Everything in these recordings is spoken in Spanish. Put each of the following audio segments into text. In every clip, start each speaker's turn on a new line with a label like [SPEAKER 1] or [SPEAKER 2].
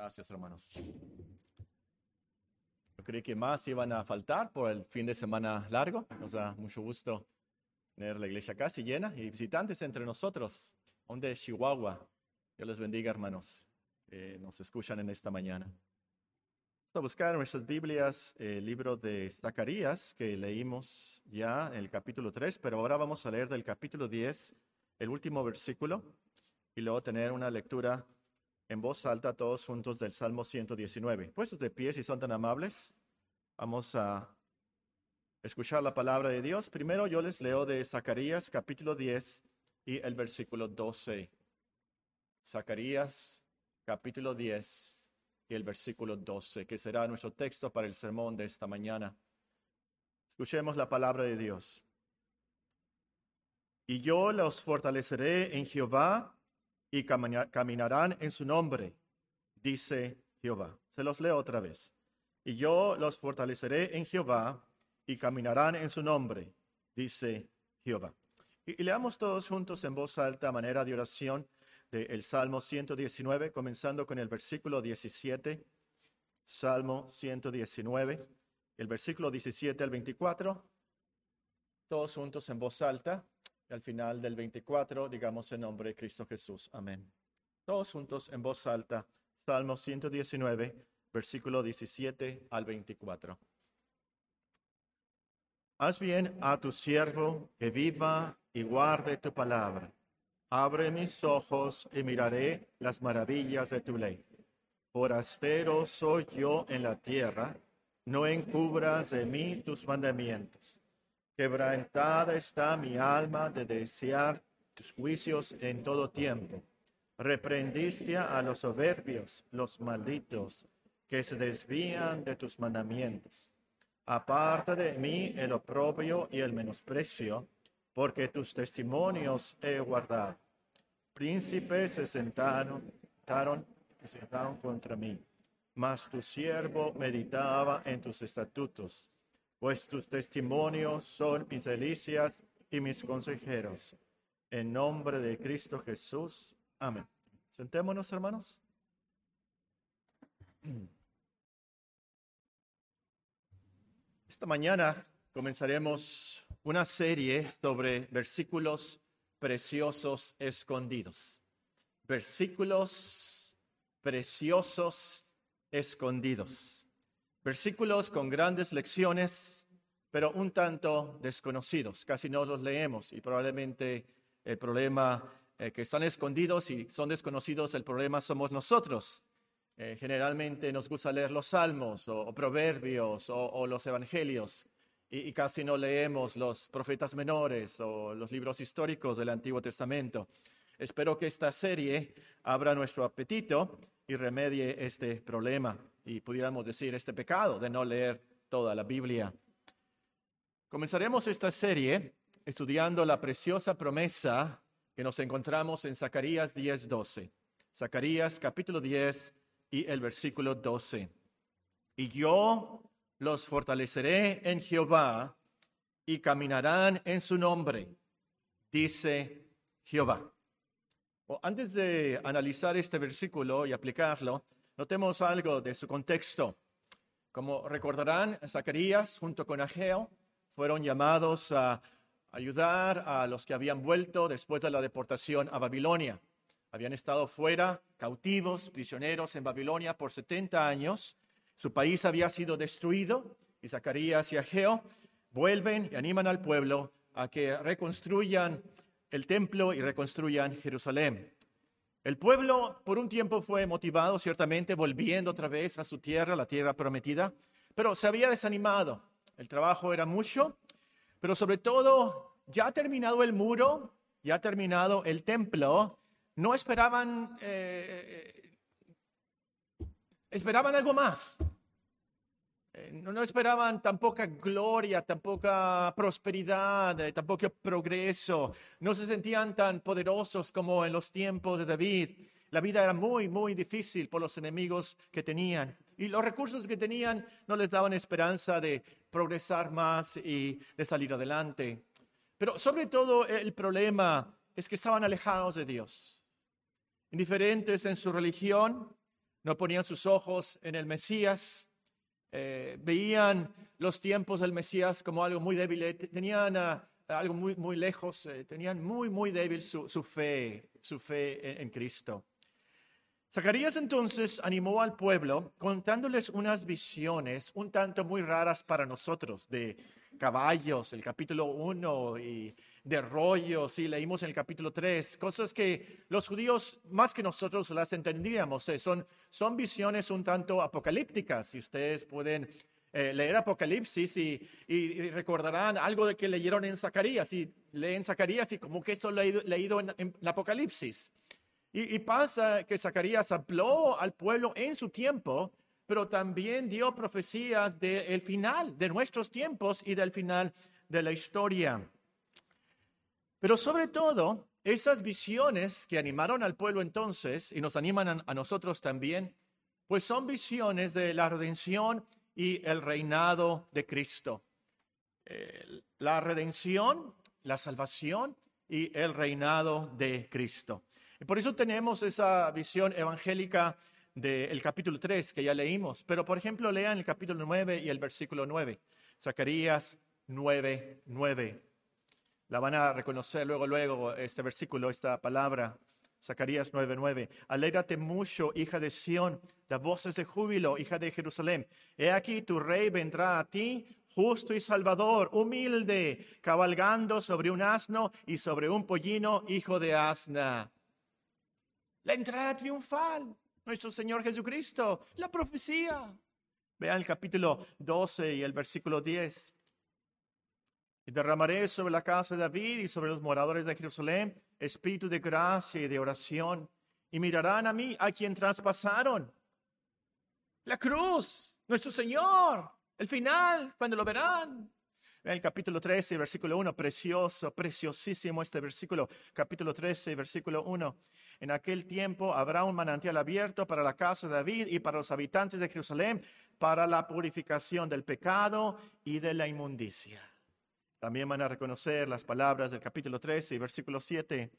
[SPEAKER 1] Gracias, hermanos. Yo creí que más iban a faltar por el fin de semana largo. Nos da mucho gusto tener la iglesia casi llena y visitantes entre nosotros, aún de Chihuahua. Dios les bendiga, hermanos, que nos escuchan en esta mañana. Vamos a buscar en nuestras Biblias el libro de Zacarías, que leímos ya en el capítulo 3, pero ahora vamos a leer del capítulo 10, el último versículo, y luego tener una lectura en voz alta todos juntos del Salmo 119. Puestos de pie, si son tan amables, vamos a escuchar la palabra de Dios. Primero yo les leo de Zacarías capítulo 10 y el versículo 12. Zacarías capítulo 10 y el versículo 12, que será nuestro texto para el sermón de esta mañana. Escuchemos la palabra de Dios. Y yo los fortaleceré en Jehová y caminarán en su nombre, dice Jehová. Se los leo otra vez. Y yo los fortaleceré en Jehová y caminarán en su nombre, dice Jehová. Y, leamos todos juntos en voz alta, manera de oración, del Salmo 119, comenzando con el versículo 17. Salmo 119, el versículo 17 al 24. Todos juntos en voz alta al final del 24 digamos en nombre de Cristo Jesús. Amén. Todos juntos en voz alta, Salmo 119, versículo 17 al 24. Haz bien a tu siervo que viva y guarde tu palabra. Abre mis ojos y miraré las maravillas de tu ley. Forastero soy yo en la tierra, no encubras de mí tus mandamientos. Quebrantada está mi alma de desear tus juicios en todo tiempo. Reprendiste a los soberbios, los malditos, que se desvían de tus mandamientos. Aparta de mí el oprobio y el menosprecio, porque tus testimonios he guardado. Príncipes se sentaron, se sentaron contra mí, mas tu siervo meditaba en tus estatutos pues tus testimonios son mis delicias y mis consejeros. En nombre de Cristo Jesús. Amén. Sentémonos, hermanos. Esta mañana comenzaremos una serie sobre versículos preciosos escondidos. Versículos preciosos escondidos. Versículos con grandes lecciones, pero un tanto desconocidos. Casi no los leemos y probablemente el problema eh, que están escondidos y son desconocidos, el problema somos nosotros. Eh, generalmente nos gusta leer los salmos o, proverbios o, los evangelios y, y, casi no leemos los profetas menores o los libros históricos del Antiguo Testamento. Espero que esta serie abra nuestro apetito y remedie este problema y pudiéramos decir este pecado de no leer toda la Biblia. Comenzaremos esta serie estudiando la preciosa promesa que nos encontramos en Zacarías 10:12. Zacarías capítulo 10 y el versículo 12. Y yo los fortaleceré en Jehová y caminarán en su nombre, dice Jehová. antes de analizar este versículo y aplicarlo, Notemos algo de su contexto. Como recordarán, Zacarías junto con Ageo fueron llamados a ayudar a los que habían vuelto después de la deportación a Babilonia. Habían estado fuera, cautivos, prisioneros en Babilonia por 70 años. Su país había sido destruido y Zacarías y Ageo vuelven y animan al pueblo a que reconstruyan el templo y reconstruyan Jerusalén. El pueblo por un tiempo fue motivado, ciertamente, volviendo otra vez a su tierra, la tierra prometida, pero se había desanimado. El trabajo era mucho, pero sobre todo, ya terminado el muro, ya terminado el templo, no esperaban, eh, esperaban algo más. Eh, no, esperaban tan poca gloria, tan poca prosperidad, eh, tan poco progreso. No se sentían tan poderosos como en los tiempos de David. La vida era muy, muy difícil por los enemigos que tenían. Y los recursos que tenían no les daban esperanza de progresar más y de salir adelante. Pero sobre todo el problema es que estaban alejados de Dios, indiferentes en su religión, no ponían sus ojos en el Mesías, eh, veían los tiempos del Mesías como algo muy débil, eh, tenían ah, algo muy, muy lejos, eh, tenían muy, muy débil su, fe, su fe en Cristo. Zacarías entonces animó al pueblo contándoles unas visiones un tanto muy raras para nosotros de caballos, el capítulo 1, y de rollos, y leímos en el capítulo 3, cosas que los judíos más que nosotros las entendíamos. Eh, son, son visiones un tanto apocalípticas. Si ustedes pueden eh, leer Apocalipsis y, recordarán algo de que leyeron en Zacarías, y leen Zacarías y como que esto leído, leído en, en Apocalipsis. Y, pasa que Zacarías habló al pueblo en su tiempo, pero también dio profecías del final de nuestros tiempos y del final de la historia. Pero sobre todo, esas visiones que animaron al pueblo entonces y nos animan a, nosotros también, pues son visiones de la redención y el reinado de Cristo. La redención, la salvación y el reinado de Cristo. Y por eso tenemos esa visión evangélica del capítulo 3 que ya leímos. Pero, por ejemplo, lean el capítulo 9 y el versículo 9. Zacarías 9, 9. La van a reconocer luego, luego, este versículo, esta palabra. Zacarías 9, 9. Alégrate mucho, hija de Sión, da voces de júbilo, hija de Jerusalén. He aquí tu rey vendrá a ti, justo y salvador, humilde, cabalgando sobre un asno y sobre un pollino, hijo de asna la entrada triunfal, nuestro Señor Jesucristo, la profecía. Vean el capítulo 12 y el versículo 10. Y derramaré sobre la casa de David y sobre los moradores de Jerusalén espíritu de gracia y de oración. Y mirarán a mí, a quien traspasaron. La cruz, nuestro Señor, el final, cuando lo verán. Vean el capítulo 13, versículo 1, precioso, preciosísimo este versículo. Capítulo 13, versículo 1. En aquel tiempo habrá un manantial abierto para la casa de David y para los habitantes de Jerusalén, para la purificación del pecado y de la inmundicia. También van a reconocer las palabras del capítulo 13 y versículo 7.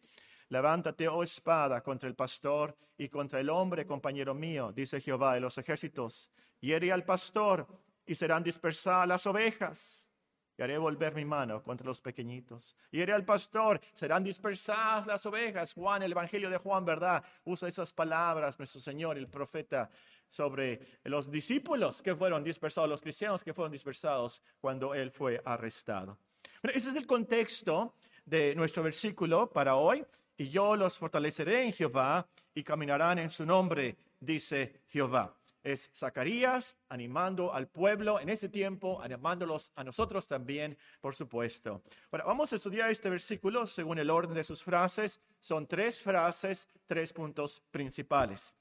[SPEAKER 1] Levántate, oh espada, contra el pastor y contra el hombre, compañero mío, dice Jehová de los ejércitos. Hiere al pastor y serán dispersadas las ovejas y haré volver mi mano contra los pequeñitos. Haré al pastor, serán dispersadas las ovejas. Juan, el Evangelio de Juan, ¿verdad? Usa esas palabras, nuestro Señor, el profeta, sobre los discípulos que fueron dispersados, los cristianos que fueron dispersados cuando él fue arrestado. Ese es el contexto de nuestro versículo para hoy. Y yo los fortaleceré en Jehová y caminarán en su nombre, dice Jehová es Zacarías animando al pueblo en ese tiempo, animándolos a nosotros también, por supuesto. Bueno, vamos a estudiar este versículo según el orden de sus frases. Son tres frases, tres puntos principales.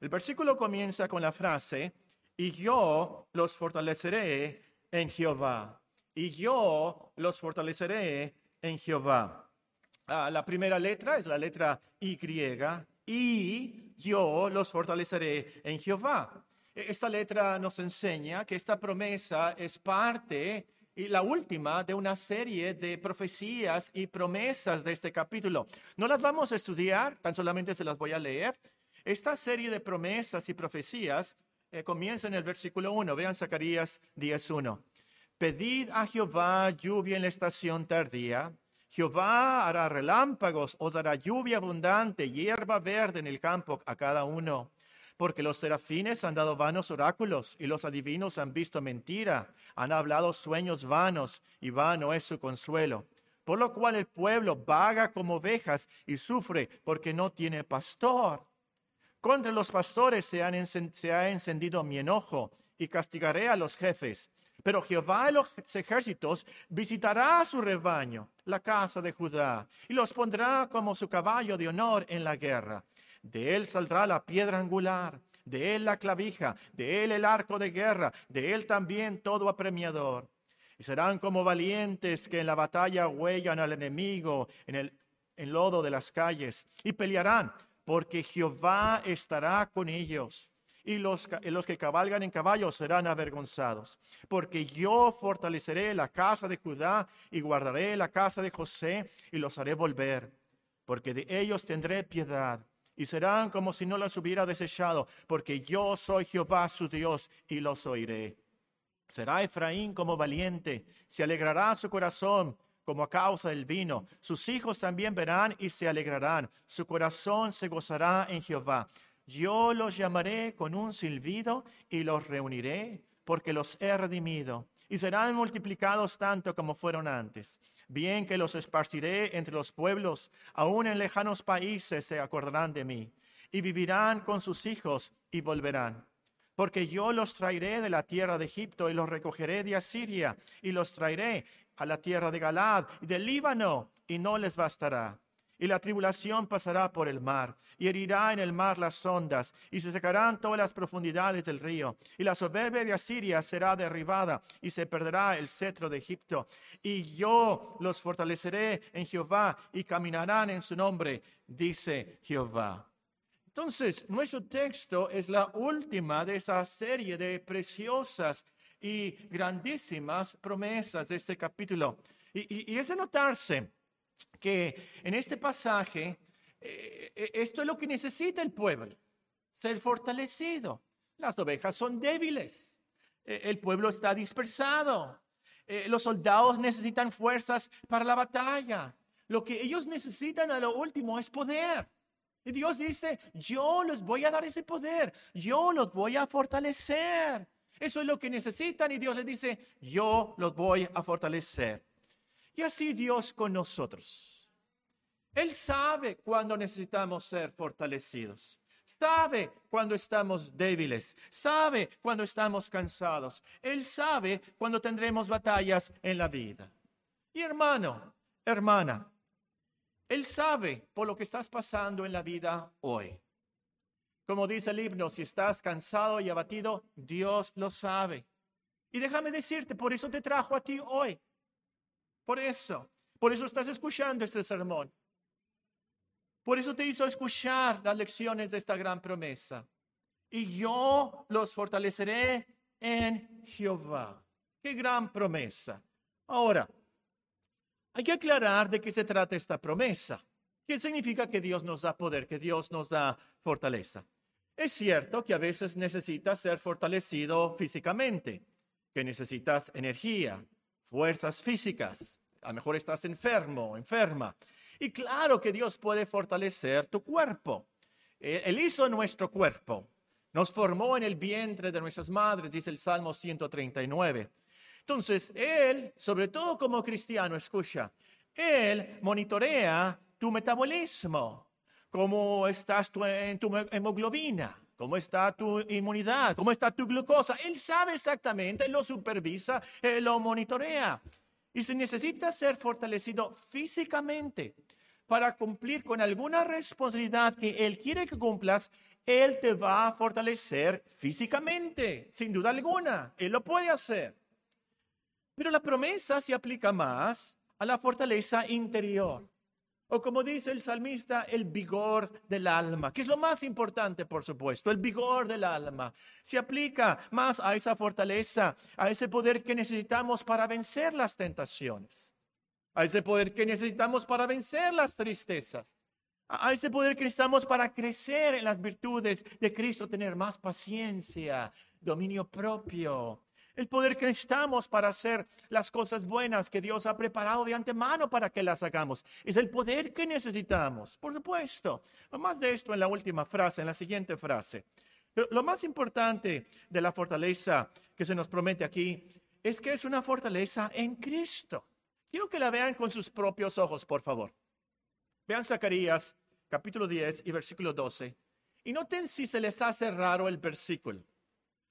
[SPEAKER 1] El versículo comienza con la frase, y yo los fortaleceré en Jehová. Y yo los fortaleceré en Jehová. Ah, la primera letra es la letra Y y yo los fortaleceré en Jehová. E, esta letra nos enseña que esta promesa es parte y la última de una serie de profecías y promesas de este capítulo. No las vamos a estudiar, tan solamente se las voy a leer. Esta serie de promesas y profecías eh, comienza en el versículo 1. Vean Zacarías 10.1. Pedid a Jehová lluvia en la estación tardía Jehová hará relámpagos, os dará lluvia abundante, hierba verde en el campo a cada uno. Porque los serafines han dado vanos oráculos y los adivinos han visto mentira, han hablado sueños vanos y vano es su consuelo. Por lo cual el pueblo vaga como ovejas y sufre porque no tiene pastor. Contra los pastores se, se ha encendido mi enojo y castigaré a los jefes pero Jehová de los ejércitos visitará a su rebaño, la casa de Judá, y los pondrá como su caballo de honor en la guerra. De él saldrá la piedra angular, de él la clavija, de él el arco de guerra, de él también todo apremiador. Y serán como valientes que en la batalla huellan al enemigo en el lodo de las calles, y pelearán, porque Jehová estará con ellos y los, que cabalgan en caballos serán avergonzados. Porque yo fortaleceré la casa de Judá y guardaré la casa de José y los haré volver. Porque de ellos tendré piedad y serán como si no los hubiera desechado, porque yo soy Jehová su Dios y los oiré. Será Efraín como valiente, se alegrará su corazón como a causa del vino. Sus hijos también verán y se alegrarán. Su corazón se gozará en Jehová. Yo los llamaré con un silbido y los reuniré, porque los he redimido, y serán multiplicados tanto como fueron antes. Bien que los esparciré entre los pueblos, aún en lejanos países se acordarán de mí, y vivirán con sus hijos y volverán porque yo los traeré de la tierra de Egipto y los recogeré de Asiria y los traeré a la tierra de Galad y del Líbano y no les bastará. Y la tribulación pasará por el mar, y herirá en el mar las ondas, y se secarán todas las profundidades del río. Y la soberbia de Asiria será derribada, y se perderá el cetro de Egipto. Y yo los fortaleceré en Jehová, y caminarán en su nombre, dice Jehová. Entonces, nuestro texto es la última de esa serie de preciosas y grandísimas promesas de este capítulo. Y, es de notarse que en este pasaje eh, eh, esto es lo que necesita el pueblo, ser fortalecido. Las ovejas son débiles, eh, el pueblo está dispersado, los soldados necesitan fuerzas para la batalla. Lo que ellos necesitan a lo último es poder. Y Dios dice, yo les voy a dar ese poder, yo los voy a fortalecer. Eso es lo que necesitan y Dios les dice, yo los voy a fortalecer. Y así Dios con nosotros. Él sabe cuando necesitamos ser fortalecidos. Sabe cuando estamos débiles. Sabe cuando estamos cansados. Él sabe cuando tendremos batallas en la vida. Y hermano, hermana, él sabe por lo que estás pasando en la vida hoy. Como dice el himno, si estás cansado y abatido, Dios lo sabe. Y déjame decirte, por eso te trajo a ti hoy. Por eso, por eso estás escuchando este sermón. Por eso te hizo escuchar las lecciones de esta gran promesa. Y yo los fortaleceré en Jehová. Qué gran promesa. Ahora, hay que aclarar de qué se trata esta promesa. ¿Qué significa que Dios nos da poder, que Dios nos da fortaleza? Es cierto que a veces necesitas ser fortalecido físicamente, que necesitas energía, fuerzas físicas. A lo mejor estás enfermo, enferma. Y claro que Dios puede fortalecer tu cuerpo. Eh, él hizo nuestro cuerpo. Nos formó en el vientre de nuestras madres, dice el Salmo 139. Entonces, Él, sobre todo como cristiano, escucha, Él monitorea tu metabolismo, cómo estás en tu hemoglobina, cómo está tu inmunidad, cómo está tu glucosa. Él sabe exactamente, lo supervisa, Él lo monitorea. Y si necesitas ser fortalecido físicamente para cumplir con alguna responsabilidad que Él quiere que cumplas, Él te va a fortalecer físicamente, sin duda alguna. Él lo puede hacer. Pero la promesa se aplica más a la fortaleza interior. O como dice el salmista, el vigor del alma, que es lo más importante, por supuesto, el vigor del alma. Se aplica más a esa fortaleza, a ese poder que necesitamos para vencer las tentaciones, a ese poder que necesitamos para vencer las tristezas, a ese poder que necesitamos para crecer en las virtudes de Cristo, tener más paciencia, dominio propio, el poder que necesitamos para hacer las cosas buenas que Dios ha preparado de antemano para que las hagamos. Es el poder que necesitamos, por supuesto. Más de esto en la última frase, en la siguiente frase. Pero lo más importante de la fortaleza que se nos promete aquí es que es una fortaleza en Cristo. Quiero que la vean con sus propios ojos, por favor. Vean Zacarías capítulo 10 y versículo 12. Y noten si se les hace raro el versículo.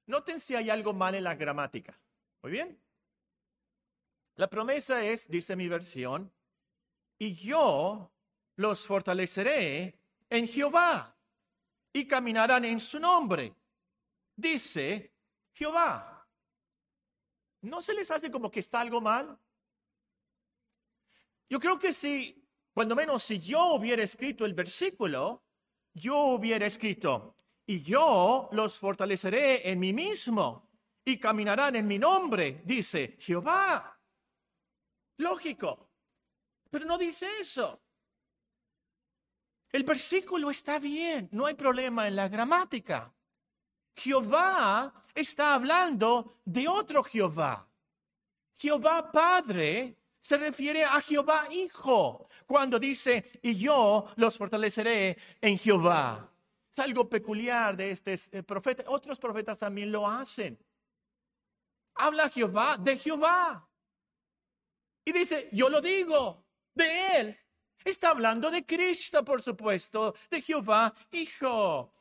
[SPEAKER 1] Noten si hay algo mal en la gramática. Muy bien. La promesa es, dice mi versión, y yo los fortaleceré en Jehová y caminarán en su nombre. Dice Jehová. ¿No se les hace como que está algo mal? Yo creo que si, cuando menos si yo hubiera escrito el versículo, yo hubiera escrito, y yo los fortaleceré en mí mismo y caminarán en mi nombre, dice Jehová. Lógico, pero no dice eso. El versículo está bien, no hay problema en la gramática. Jehová está hablando de otro Jehová. Jehová Padre se refiere a Jehová Hijo cuando dice, y yo los fortaleceré en Jehová. Es algo peculiar de este eh, profeta. Otros profetas también lo hacen. Habla Jehová de Jehová. Y dice, yo lo digo de él. Está hablando de Cristo, por supuesto, de Jehová Hijo.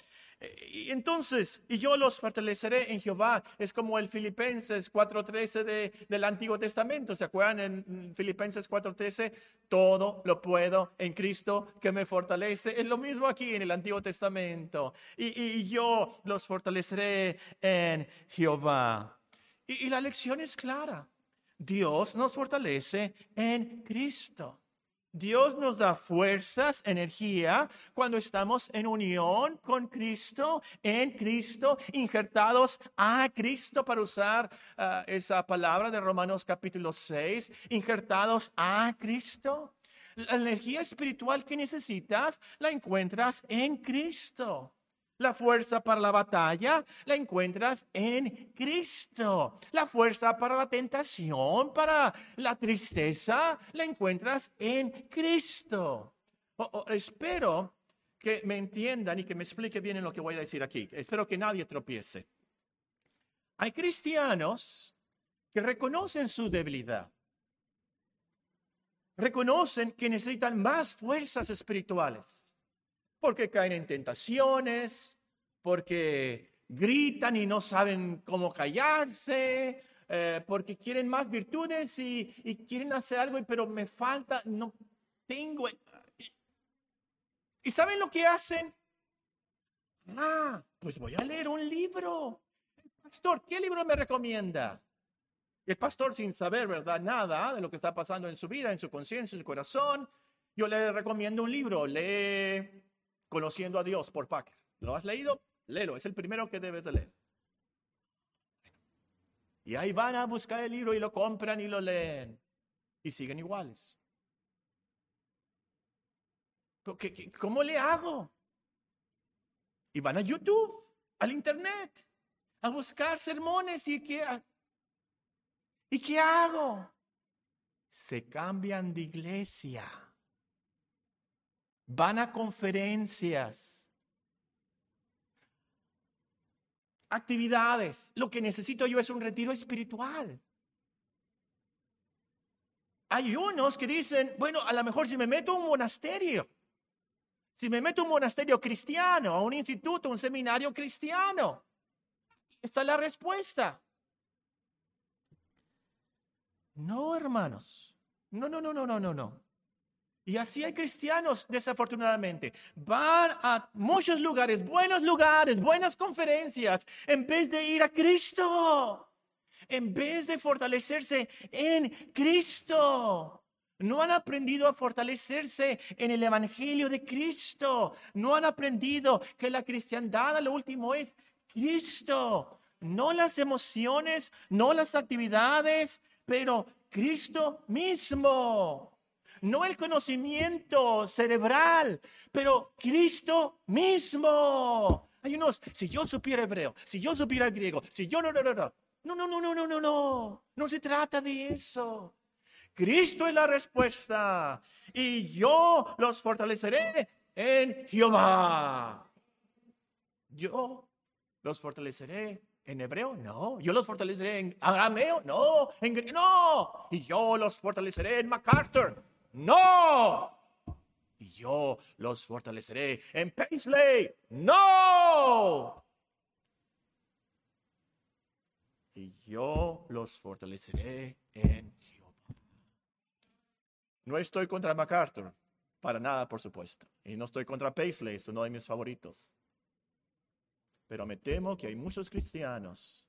[SPEAKER 1] Y entonces, y yo los fortaleceré en Jehová. Es como el Filipenses 4.13 de, del Antiguo Testamento. ¿Se acuerdan en Filipenses 4.13? Todo lo puedo en Cristo que me fortalece. Es lo mismo aquí en el Antiguo Testamento. Y, y yo los fortaleceré en Jehová. y la lección es clara. Dios nos fortalece en Cristo. Dios nos da fuerzas, energía, cuando estamos en unión con Cristo, en Cristo, injertados a Cristo, para usar ah, esa palabra de Romanos capítulo 6, injertados a Cristo. La energía espiritual que necesitas la encuentras en Cristo. La fuerza para la batalla la encuentras en Cristo. La fuerza para la tentación, para la tristeza, la encuentras en Cristo. espero que me entiendan y que me explique bien lo que voy a decir aquí. Espero que nadie tropiece. Hay cristianos que reconocen su debilidad. Reconocen que necesitan más fuerzas espirituales porque caen en tentaciones, porque gritan y no saben cómo callarse, eh, porque quieren más virtudes y, quieren hacer algo, pero me falta, no tengo. ¿Y saben lo que hacen? Ah, pues voy a leer un libro. pastor, ¿qué libro me recomienda? el pastor, sin saber, ¿verdad? Nada de lo que está pasando en su vida, en su conciencia, en su corazón, yo le recomiendo un libro. Lee Conociendo a Dios por Packer. ¿Lo has leído? Léelo, es el primero que debes de leer. Y ahí van a buscar el libro y lo compran y lo leen. Y siguen iguales. ¿Cómo le hago? Y van a YouTube, al Internet, a buscar sermones y qué, ¿y qué hago? Se cambian de iglesia van a conferencias, actividades. Lo que necesito yo es un retiro espiritual. Hay unos que dicen, bueno, a lo mejor si me meto a un monasterio, si me meto a un monasterio cristiano, a un instituto, a un seminario cristiano, está la respuesta. No, hermanos. No, no, no, no, no, no, no. Y así hay cristianos, desafortunadamente. Van a muchos lugares, buenos lugares, buenas conferencias, en vez de ir a Cristo, en vez de fortalecerse en Cristo. No han aprendido a fortalecerse en el Evangelio de Cristo. No han aprendido que la cristiandad a lo último es Cristo. No las emociones, no las actividades, pero Cristo mismo no el conocimiento cerebral, pero Cristo mismo. Hay unos, si yo supiera hebreo, si yo supiera griego, si yo no, no, no, no. No, no, no, no, no, no, no. No se trata de eso. Cristo es la respuesta. Y yo los fortaleceré en Jehová. Yo los fortaleceré en hebreo, no. Yo los fortaleceré en arameo, no. En no. Y yo los fortaleceré en MacArthur, no. Y yo los fortaleceré en Paisley. No. Y yo los fortaleceré en. No estoy contra MacArthur, para nada, por supuesto. Y no estoy contra Paisley, es uno de mis favoritos. Pero me temo que hay muchos cristianos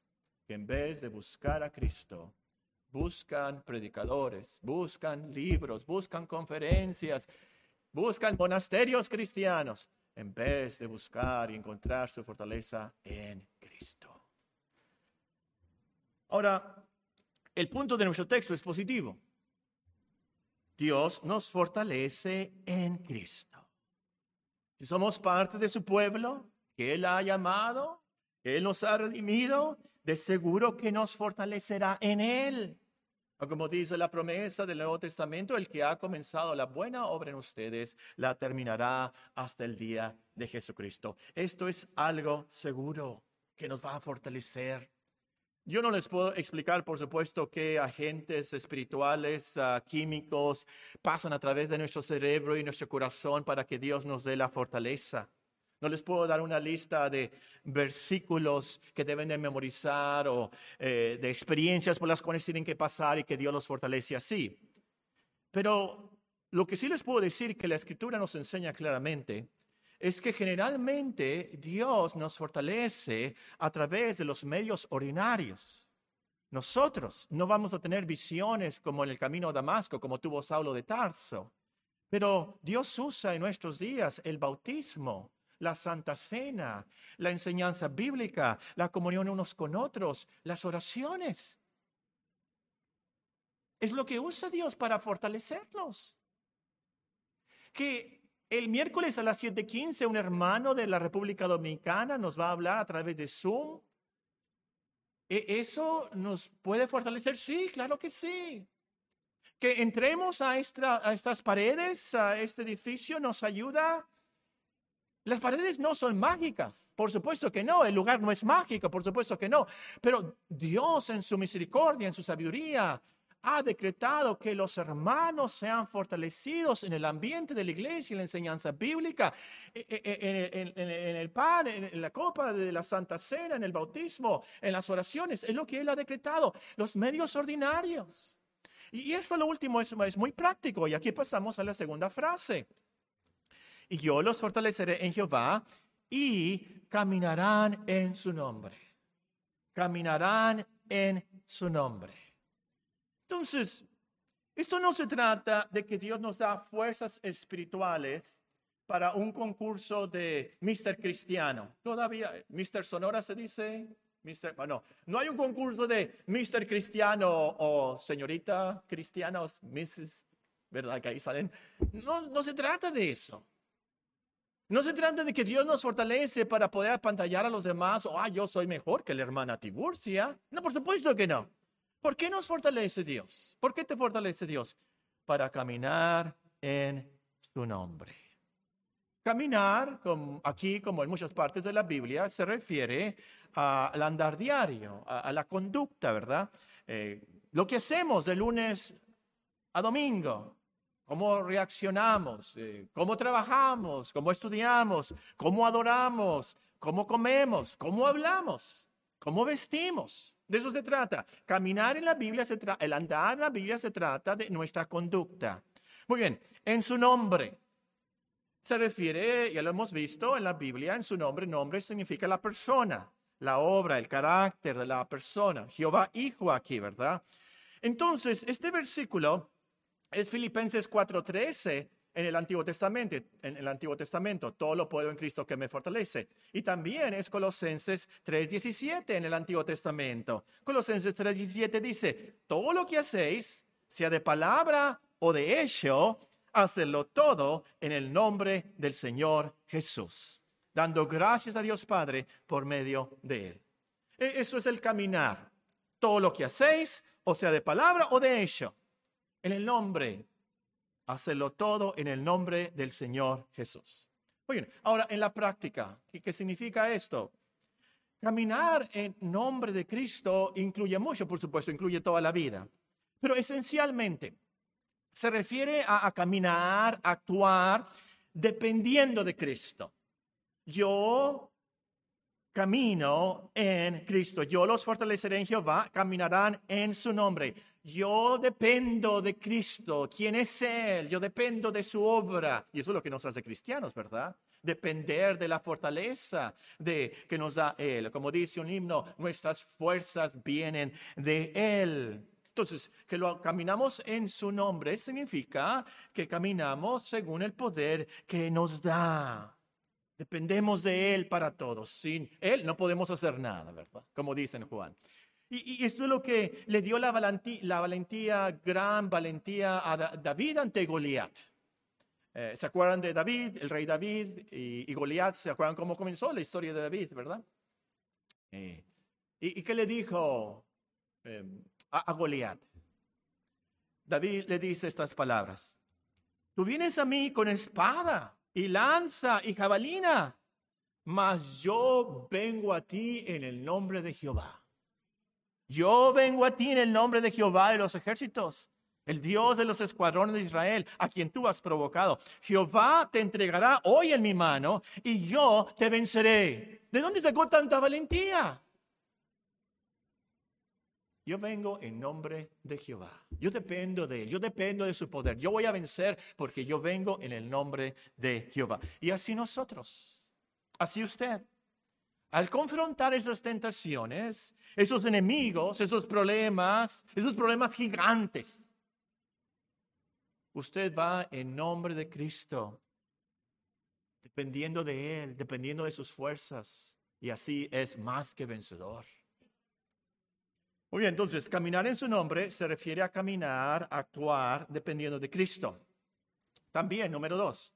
[SPEAKER 1] que en vez de buscar a Cristo, buscan predicadores, buscan libros, buscan conferencias, buscan monasterios cristianos, en vez de buscar y encontrar su fortaleza en Cristo. Ahora, el punto de nuestro texto es positivo. Dios nos fortalece en Cristo. Si somos parte de su pueblo, que Él ha llamado, Él nos ha redimido, de seguro que nos fortalecerá en Él. Como dice la promesa del Nuevo Testamento, el que ha comenzado la buena obra en ustedes, la terminará hasta el día de Jesucristo. Esto es algo seguro que nos va a fortalecer. Yo no les puedo explicar, por supuesto, qué agentes espirituales, ah, químicos pasan a través de nuestro cerebro y nuestro corazón para que Dios nos dé la fortaleza. No les puedo dar una lista de versículos que deben de memorizar o eh, de experiencias por las cuales tienen que pasar y que Dios los fortalece así. Pero lo que sí les puedo decir que la escritura nos enseña claramente es que generalmente Dios nos fortalece a través de los medios ordinarios. Nosotros no vamos a tener visiones como en el camino a Damasco, como tuvo Saulo de Tarso, pero Dios usa en nuestros días el bautismo, la Santa Cena, la enseñanza bíblica, la comunión unos con otros, las oraciones. Es lo que usa Dios para fortalecernos. Que el miércoles a las 7:15 un hermano de la República Dominicana nos va a hablar a través de Zoom. ¿E-, ¿Eso nos puede fortalecer? Sí, claro que sí. Que entremos a, a estas paredes, a este edificio, nos ayuda. Las paredes no son mágicas, por supuesto que no. El lugar no es mágico, por supuesto que no. Pero Dios en su misericordia, en su sabiduría, ha decretado que los hermanos sean fortalecidos en el ambiente de la iglesia, en la enseñanza bíblica, e, e, e, en, el pan, en la copa de la Santa Cena, en el bautismo, en las oraciones. Es lo que Él ha decretado, los medios ordinarios. Y esto lo último es, es muy práctico. Y aquí pasamos a la segunda frase. Y yo los fortaleceré en Jehová y caminarán en su nombre. Caminarán en su nombre. Entonces, esto no se trata de que Dios nos da fuerzas espirituales para un concurso de Mr. Cristiano. Todavía, Mr. Sonora se dice, Mr. Bueno, no hay un concurso de Mr. Cristiano o señorita Cristiana o Mrs. ¿Verdad? Que ahí salen. No, no se trata de eso. No se trata de que Dios nos fortalece para poder apantallar a los demás o, ah, yo soy mejor que la hermana Tiburcia. No, por supuesto que no. ¿Por qué nos fortalece Dios? ¿Por qué te fortalece Dios? Para caminar en su nombre. Caminar, aquí como en muchas partes de la Biblia, se refiere al andar diario, a, la conducta, ¿verdad? Eh, lo que hacemos de lunes a domingo, cómo reaccionamos, eh, cómo trabajamos, cómo estudiamos, cómo adoramos, cómo comemos, cómo hablamos, cómo vestimos. De eso se trata. Caminar en la Biblia se el andar en la Biblia se trata de nuestra conducta. Muy bien, en su nombre. Se refiere, ya lo hemos visto en la Biblia, en su nombre, nombre significa la persona, la obra, el carácter de la persona. Jehová Hijo aquí, ¿verdad? Entonces, este versículo es Filipenses 4:13 en el Antiguo Testamento, en el Antiguo Testamento, todo lo puedo en Cristo que me fortalece. Y también es Colosenses 3:17 en el Antiguo Testamento. Colosenses 3:17 dice, todo lo que hacéis, sea de palabra o de hecho, hacedlo todo en el nombre del Señor Jesús, dando gracias a Dios Padre por medio de él. E, eso es el caminar. Todo lo que hacéis, o sea de palabra o de hecho, en el nombre Hacerlo todo en el nombre del Señor Jesús. Muy bien, ahora en la práctica, ¿qué, significa esto? Caminar en nombre de Cristo incluye mucho, por supuesto, incluye toda la vida, pero esencialmente se refiere a, a caminar, actuar dependiendo de Cristo. Yo camino en Cristo. Yo los fortaleceré en Jehová, caminarán en su nombre. Yo dependo de Cristo, quién es Él, yo dependo de su obra. Y eso es lo que nos hace cristianos, ¿verdad? Depender de la fortaleza de, que nos da Él. Como dice un himno, nuestras fuerzas vienen de Él. Entonces, que lo caminamos en su nombre significa que caminamos según el poder que nos da. Dependemos de Él para todos. Sin Él no podemos hacer nada, ¿verdad? Como dice Juan. Y, y, esto es lo que le dio la valentía, gran valentía a David ante Goliat. Eh, ¿Se acuerdan de David, el rey David y, y Goliat? ¿Se acuerdan cómo comenzó la historia de David, verdad? Eh, ¿y, qué le dijo a, a Goliat? David le dice estas palabras. Tú vienes a mí con espada y lanza y jabalina, mas yo vengo a ti en el nombre de Jehová. Yo vengo a ti en el nombre de Jehová de los ejércitos el Dios de los escuadrones de Israel, a quien tú has provocado. Jehová te entregará hoy en mi mano y yo te venceré. ¿De dónde sacó tanta valentía? Yo vengo en nombre de Jehová. Yo dependo de Él. Yo dependo de su poder. Yo voy a vencer porque yo vengo en el nombre de Jehová. Y así nosotros. Así usted. Al confrontar esas tentaciones, esos enemigos, esos problemas, esos problemas gigantes, Usted va en nombre de Cristo, dependiendo de Él, dependiendo de sus fuerzas, y así es más que vencedor. Muy bien, entonces, caminar en su nombre se refiere a caminar, actuar dependiendo de Cristo. También, número dos,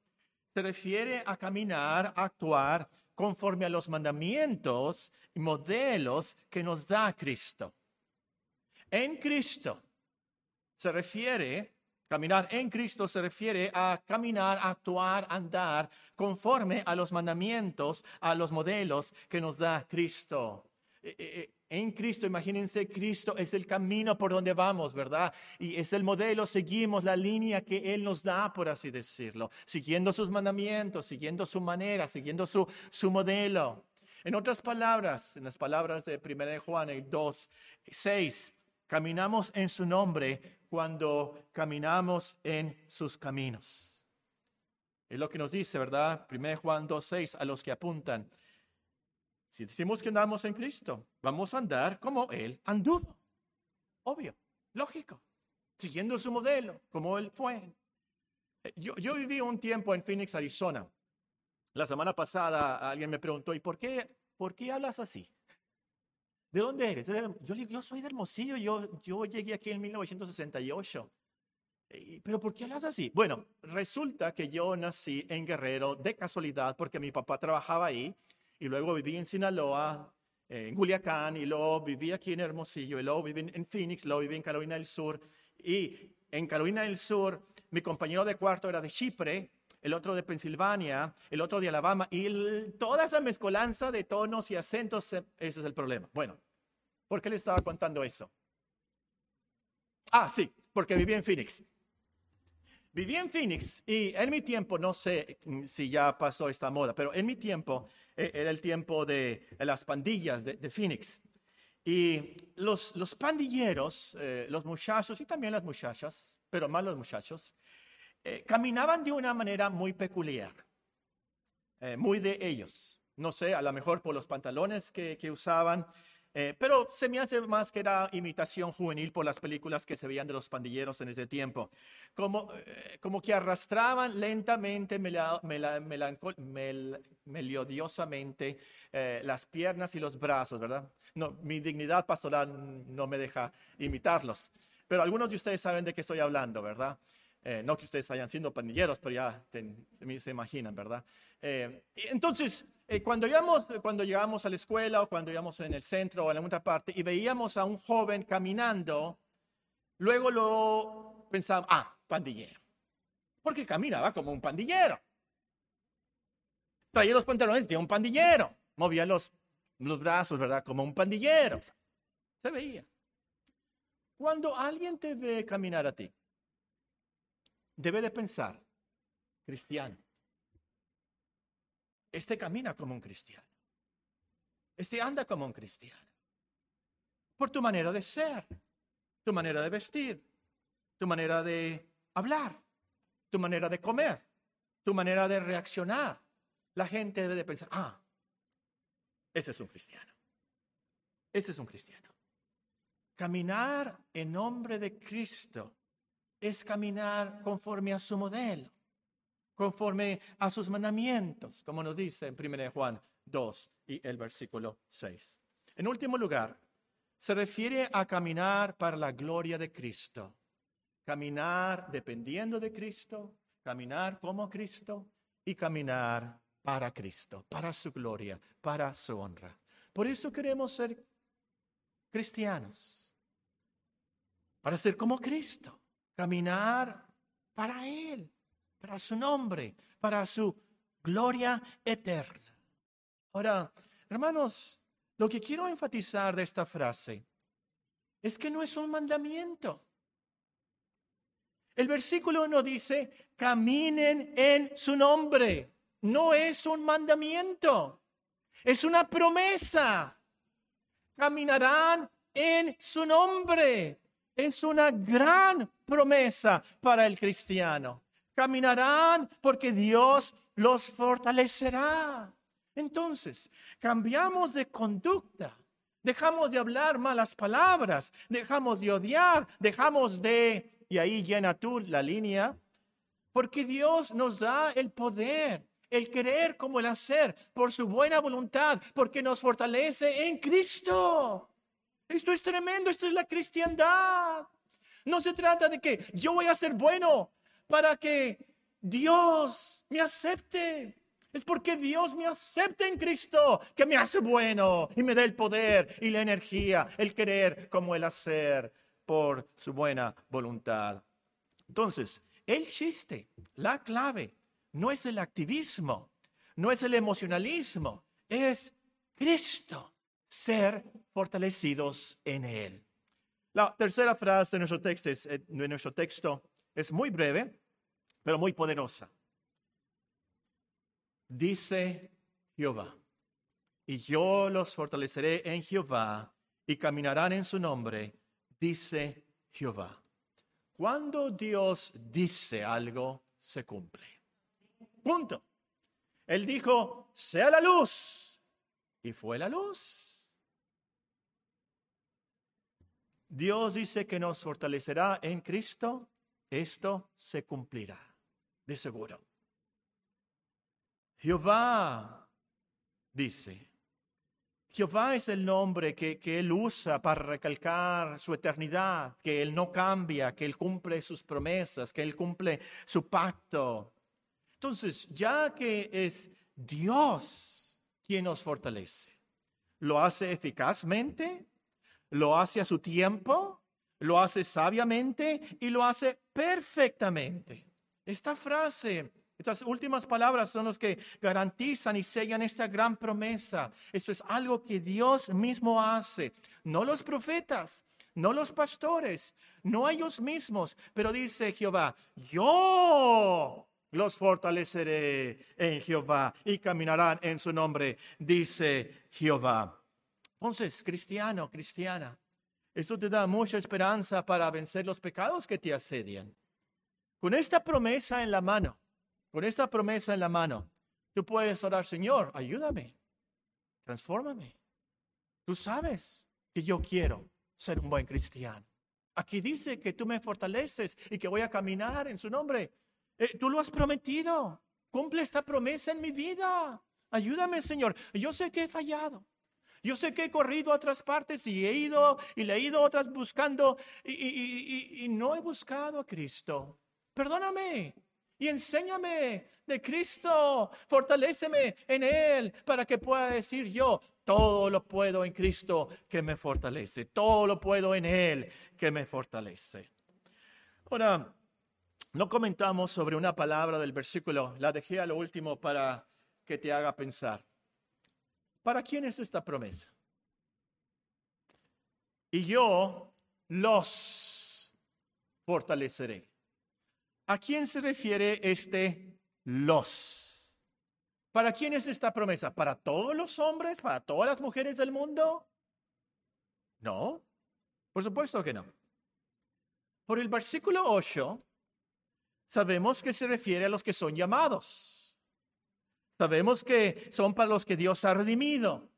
[SPEAKER 1] se refiere a caminar, actuar conforme a los mandamientos y modelos que nos da Cristo. En Cristo se refiere Caminar en Cristo se refiere a caminar, actuar, andar conforme a los mandamientos, a los modelos que nos da Cristo. Eh, eh, eh, en Cristo, imagínense, Cristo es el camino por donde vamos, ¿verdad? Y es el modelo, seguimos la línea que Él nos da, por así decirlo, siguiendo sus mandamientos, siguiendo su manera, siguiendo su, su modelo. En otras palabras, en las palabras de 1 Juan 2, 6, caminamos en su nombre cuando caminamos en sus caminos. Es lo que nos dice, ¿verdad? 1 Juan 2.6 a los que apuntan. Si decimos que andamos en Cristo, vamos a andar como Él anduvo. Obvio, lógico, siguiendo su modelo, como Él fue. Eh, yo, viví un tiempo en Phoenix, Arizona. La semana pasada alguien me preguntó, ¿y por qué, por qué hablas así? ¿De dónde eres? Yo, soy de Hermosillo, yo, yo llegué aquí en 1968. ¿Pero por qué hablas así? Bueno, resulta que yo nací en Guerrero de casualidad porque mi papá trabajaba ahí y luego viví en Sinaloa, en Culiacán y luego viví aquí en Hermosillo y luego viví en Phoenix, luego viví en Carolina del Sur y en Carolina del Sur mi compañero de cuarto era de Chipre, el otro de Pensilvania, el otro de Alabama, y toda esa mezcolanza de tonos y acentos, ese es el problema. Bueno, ¿por qué le estaba contando eso? Ah, sí, porque viví en Phoenix. Viví en Phoenix y en mi tiempo, no sé si ya pasó esta moda, pero en mi tiempo eh, era el tiempo de, las pandillas de, Phoenix. Y los, los pandilleros, eh, los muchachos y también las muchachas, pero más los muchachos, eh, caminaban de una manera muy peculiar, muy de ellos. No sé, a lo mejor por los pantalones que, usaban, eh, pero se me hace más que era imitación juvenil por las películas que se veían de los pandilleros en ese tiempo. Como, como que arrastraban lentamente, melodiosamente las piernas y los brazos, ¿verdad? No, mi dignidad pastoral no me deja imitarlos. Pero algunos de ustedes saben de qué estoy hablando, ¿verdad? Eh, no que ustedes hayan sido pandilleros, pero ya se, imaginan, ¿verdad? Eh, entonces, eh, cuando, llegamos, cuando llegamos a la escuela o cuando íbamos en el centro o en alguna parte y veíamos a un joven caminando, luego lo pensábamos, ah, pandillero. Porque caminaba como un pandillero. Traía los pantalones de un pandillero. Movía los, los brazos, ¿verdad? Como un pandillero. Se veía. Cuando alguien te ve caminar a ti, debe de pensar, cristiano. Este camina como un cristiano. Este anda como un cristiano. Por tu manera de ser, tu manera de vestir, tu manera de hablar, tu manera de comer, tu manera de reaccionar. La gente debe de pensar, ah, ese es un cristiano. Ese es un cristiano. Caminar en nombre de Cristo es caminar conforme a su modelo, conforme a sus mandamientos, como nos dice en 1 Juan 2 y el versículo 6. En último lugar, se refiere a caminar para la gloria de Cristo. Caminar dependiendo de Cristo, caminar como Cristo y caminar para Cristo, para su gloria, para su honra. Por eso queremos ser cristianos, para ser como Cristo, caminar para Él, para su nombre, para su gloria eterna. Ahora, hermanos, lo que quiero enfatizar de esta frase es que no es un mandamiento. El versículo no dice, caminen en su nombre. No es un mandamiento, es una promesa. Caminarán en su nombre. Es una gran promesa para el cristiano. Caminarán porque Dios los fortalecerá. Entonces, cambiamos de conducta. Dejamos de hablar malas palabras, dejamos de odiar, dejamos de, y ahí llena tú la línea, porque Dios nos da el poder, el querer como el hacer, por su buena voluntad, porque nos fortalece en Cristo. Esto es tremendo, esto es la cristiandad. No se trata de que yo voy a ser bueno para que Dios me acepte. Es porque Dios me acepta en Cristo, que me hace bueno y me da el poder y la energía, el querer como el hacer por su buena voluntad. Entonces, el chiste, la clave, no es el activismo, no es el emocionalismo, es Cristo, ser fortalecidos en Él. La tercera frase de nuestro texto es, eh, de nuestro texto es muy breve, pero muy poderosa dice Jehová. Y yo los fortaleceré en Jehová y caminarán en su nombre, dice Jehová. Cuando Dios dice algo, se cumple. Punto. Él dijo, sea la luz. Y fue la luz. Dios dice que nos fortalecerá en Cristo. Esto se cumplirá, de seguro. Jehová dice. Jehová es el nombre que, Él usa para recalcar su eternidad, que Él no cambia, que Él cumple sus promesas, que Él cumple su pacto. Entonces, ya que es Dios quien nos fortalece, lo hace eficazmente, lo hace a su tiempo, lo hace sabiamente y lo hace perfectamente. Esta frase estas últimas palabras son los que garantizan y sellan esta gran promesa. Esto es algo que Dios mismo hace, no los profetas, no los pastores, no ellos mismos, pero dice Jehová, yo los fortaleceré en Jehová y caminarán en su nombre, dice Jehová. Entonces, cristiano, cristiana, esto te da mucha esperanza para vencer los pecados que te asedian. Con esta promesa en la mano, con esta promesa en la mano, tú puedes orar, Señor, ayúdame, transfórmame. Tú sabes que yo quiero ser un buen cristiano. Aquí dice que tú me fortaleces y que voy a caminar en su nombre. Eh, tú lo has prometido. Cumple esta promesa en mi vida. Ayúdame, Señor. Yo sé que he fallado. Yo sé que he corrido a otras partes y he ido y leído otras buscando y no he buscado a Cristo. Perdóname y enséñame de Cristo, fortaléceme en Él para que pueda decir yo, todo lo puedo en Cristo que me fortalece, todo lo puedo en Él que me fortalece. Ahora, no comentamos sobre una palabra del versículo, la dejé a lo último para que te haga pensar. ¿Para quién es esta promesa? Y yo los fortaleceré. ¿A quién se refiere este los? ¿Para quién es esta promesa? ¿Para todos los hombres? ¿Para todas las mujeres del mundo? No, por supuesto que no. Por el versículo 8, sabemos que se refiere a los que son llamados. Sabemos que son para los que Dios ha redimido.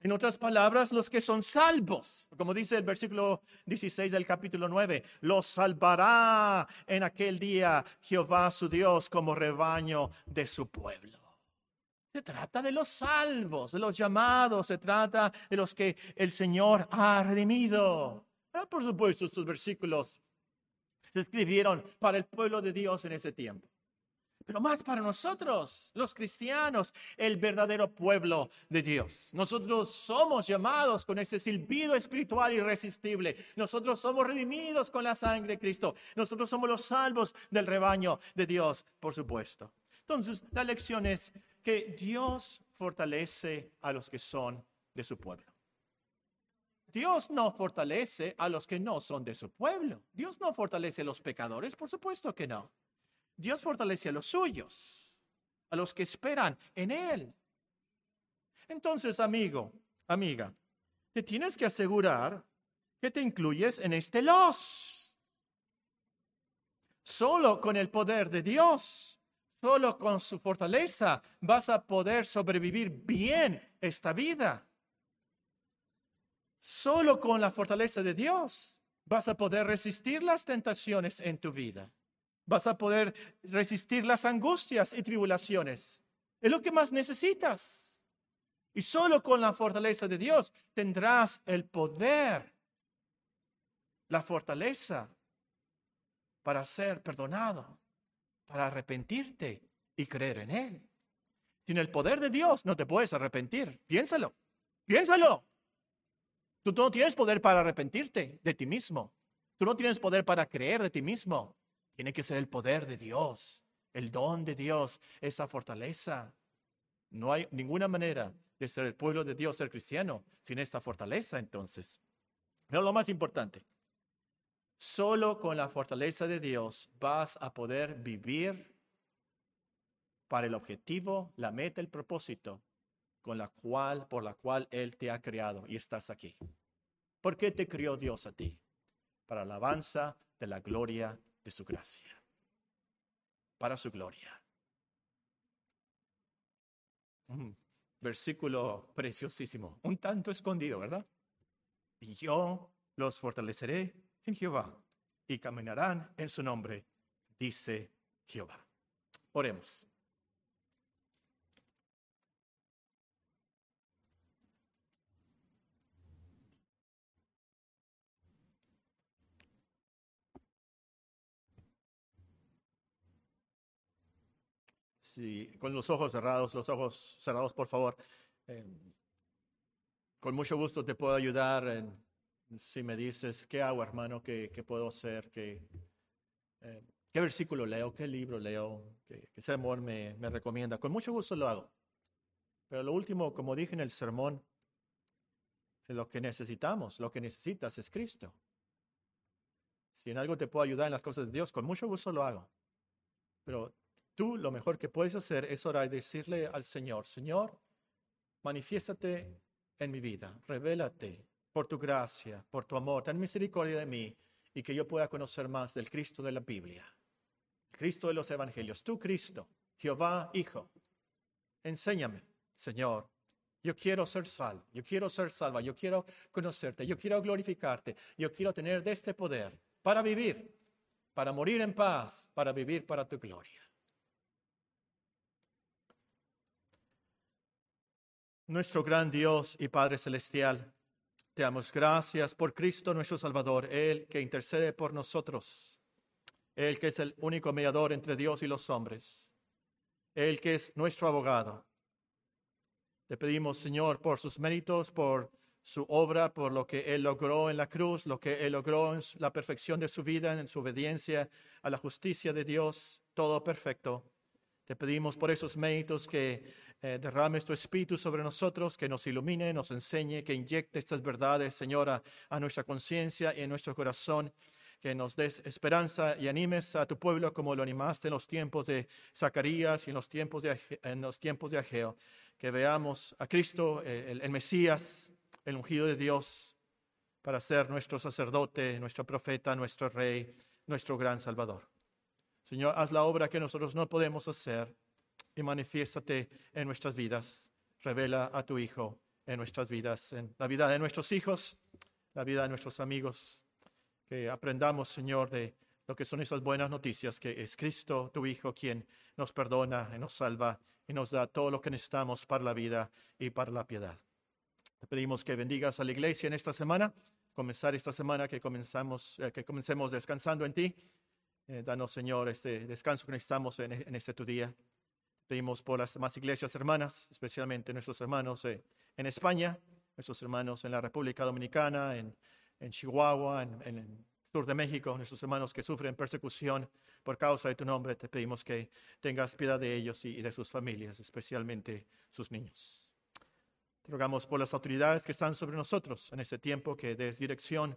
[SPEAKER 1] En otras palabras, los que son salvos, como dice el versículo 16 del capítulo 9, los salvará en aquel día Jehová su Dios como rebaño de su pueblo. Se trata de los salvos, de los llamados, se trata de los que el Señor ha redimido. por supuesto, estos versículos se escribieron para el pueblo de Dios en ese tiempo. Pero más para nosotros, los cristianos, el verdadero pueblo de Dios. Nosotros somos llamados con ese silbido espiritual irresistible. Nosotros somos redimidos con la sangre de Cristo. Nosotros somos los salvos del rebaño de Dios, por supuesto. Entonces, la lección es que Dios fortalece a los que son de su pueblo. Dios no fortalece a los que no son de su pueblo. Dios no fortalece a los pecadores, por supuesto que no. Dios fortalece a los suyos, a los que esperan en Él. Entonces, amigo, amiga, te tienes que asegurar que te incluyes en este los. Solo con el poder de Dios, solo con su fortaleza vas a poder sobrevivir bien esta vida. Solo con la fortaleza de Dios vas a poder resistir las tentaciones en tu vida. Vas a poder resistir las angustias y tribulaciones. Es lo que más necesitas. Y solo con la fortaleza de Dios tendrás el poder, la fortaleza para ser perdonado, para arrepentirte y creer en Él. Sin el poder de Dios no te puedes arrepentir. Piénsalo, piénsalo. Tú no tienes poder para arrepentirte de ti mismo. Tú no tienes poder para creer de ti mismo. Tiene que ser el poder de Dios, el don de Dios, esa fortaleza. No hay ninguna manera de ser el pueblo de Dios, ser cristiano, sin esta fortaleza entonces. Pero lo más importante, solo con la fortaleza de Dios vas a poder vivir para el objetivo, la meta, el propósito con la cual, por la cual Él te ha creado y estás aquí. ¿Por qué te crió Dios a ti? Para alabanza de la gloria de su gracia, para su gloria. Un versículo preciosísimo, un tanto escondido, ¿verdad? Y yo los fortaleceré en Jehová y caminarán en su nombre, dice Jehová. Oremos. Con los ojos cerrados, los ojos cerrados, por favor. Eh, con mucho gusto te puedo ayudar si me dices, ¿qué hago, hermano? ¿Qué, puedo hacer? ¿Qué, eh, ¿Qué versículo leo? ¿Qué libro leo? ¿Qué, amor me, me recomienda? Con mucho gusto lo hago. Pero lo último, como dije en el sermón, lo que necesitamos, lo que necesitas es Cristo. Si en algo te puedo ayudar en las cosas de Dios, con mucho gusto lo hago. Pero Tú lo mejor que puedes hacer es orar y decirle al Señor, Señor, manifiéstate en mi vida, revélate por tu gracia, por tu amor, ten misericordia de mí y que yo pueda conocer más del Cristo de la Biblia, Cristo de los Evangelios, tú Cristo, Jehová Hijo. Enséñame, Señor, yo quiero ser salvo, yo quiero ser salva, yo quiero conocerte, yo quiero glorificarte, yo quiero tener de este poder para vivir, para morir en paz, para vivir para tu gloria. Nuestro gran Dios y Padre Celestial, te damos gracias por Cristo nuestro Salvador, el que intercede por nosotros, el que es el único mediador entre Dios y los hombres, el que es nuestro abogado. Te pedimos, Señor, por sus méritos, por su obra, por lo que Él logró en la cruz, lo que Él logró en la perfección de su vida, en su obediencia a la justicia de Dios, todo perfecto. Te pedimos por esos méritos que eh, derrames tu espíritu sobre nosotros, que nos ilumine, nos enseñe, que inyecte estas verdades, Señora, a nuestra conciencia y en nuestro corazón que nos des esperanza y animes a tu pueblo como lo animaste en los tiempos de Zacarías y en los tiempos de, en los tiempos de Ageo. Que veamos a Cristo, eh, el, el Mesías, el ungido de Dios, para ser nuestro sacerdote, nuestro profeta, nuestro rey, nuestro gran Salvador. Señor, haz la obra que nosotros no podemos hacer y manifiéstate en nuestras vidas. Revela a tu Hijo en nuestras vidas, en la vida de nuestros hijos, la vida de nuestros amigos. Que aprendamos, Señor, de lo que son esas buenas noticias, que es Cristo, tu Hijo, quien nos perdona y nos salva y nos da todo lo que necesitamos para la vida y para la piedad. Te pedimos que bendigas a la iglesia en esta semana, comenzar esta semana que comenzamos, eh, que comencemos descansando en ti Eh, danos, Señor, este descanso que necesitamos en, en este tu día. Pedimos por las demás iglesias hermanas, especialmente nuestros hermanos eh, en España, nuestros hermanos en la República Dominicana, en, Chihuahua, en, el sur de México, nuestros hermanos que sufren persecución por causa de tu nombre. Te pedimos que tengas piedad de ellos y, de sus familias, especialmente sus niños. Te rogamos por las autoridades que están sobre nosotros en este tiempo, que des dirección,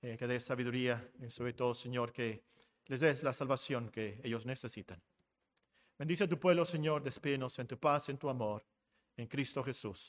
[SPEAKER 1] eh, que des sabiduría, y sobre todo, Señor, que les des la salvación que ellos necesitan. Bendice a tu pueblo, Señor, despídenos en tu paz, en tu amor, en Cristo Jesús.